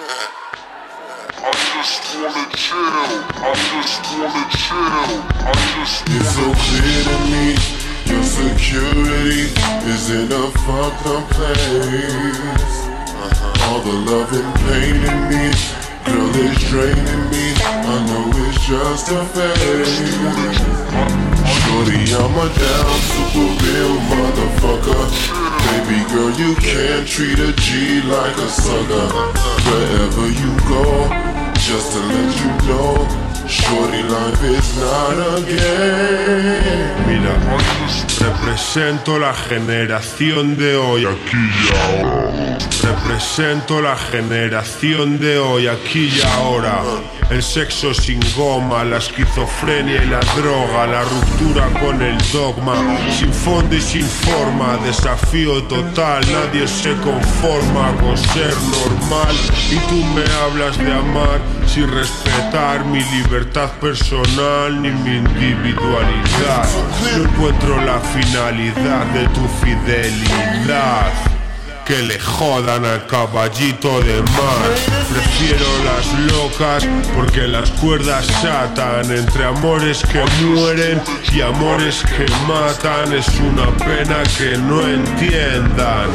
I just wanna chill. I just wanna chill. I just It's so clear to me your security is in a fucked up place. All the love and pain in me, girl, is draining me. I know it's just a phase. Shorty, I'm a down super real motherfucker. Baby girl, you can't treat a G like a sucker. Wherever you go, just to let you know, Shorty, life is not a game. Mira, represento la generación de hoy aquí y ahora. Represento la generación de hoy aquí y ahora. El sexo sin goma, la esquizofrenia y la droga, la ruptura con el dogma, sin fondo y sin forma, desafío total, nadie se conforma con ser normal. Y tú me hablas de amar sin respetar mi libertad personal ni mi individualidad. No encuentro la finalidad de tu fidelidad. Que le jodan al caballito de mar. Prefiero las locas porque las cuerdas atan entre amores que mueren y amores que matan. Es una pena que no entiendan.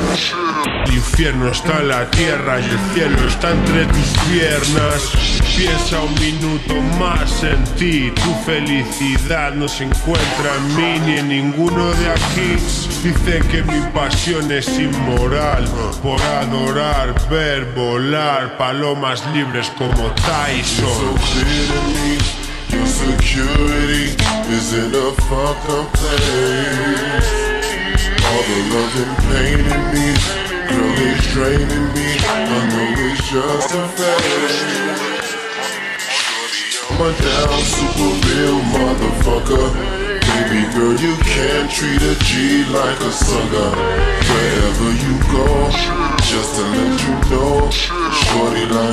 El infierno está en la tierra y el cielo está entre tus piernas. Piensa un minuto más en ti. Tu felicidad no se encuentra en mí ni en ninguno de aquí. Dicen que mi pasión es inmoral por adorar, ver volar palomas libres como It's so Tyson. clear to me your security is in a fucked up place. All the love and pain in me, girl, is draining me. I know it's just a phase. I'm a down super real motherfucker. Baby girl, you can't treat a G like a sucker. Wherever you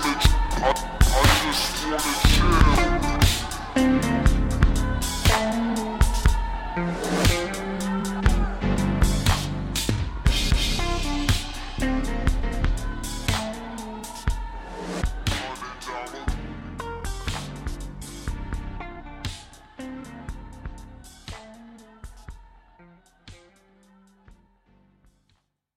wanna, I just wanna chill.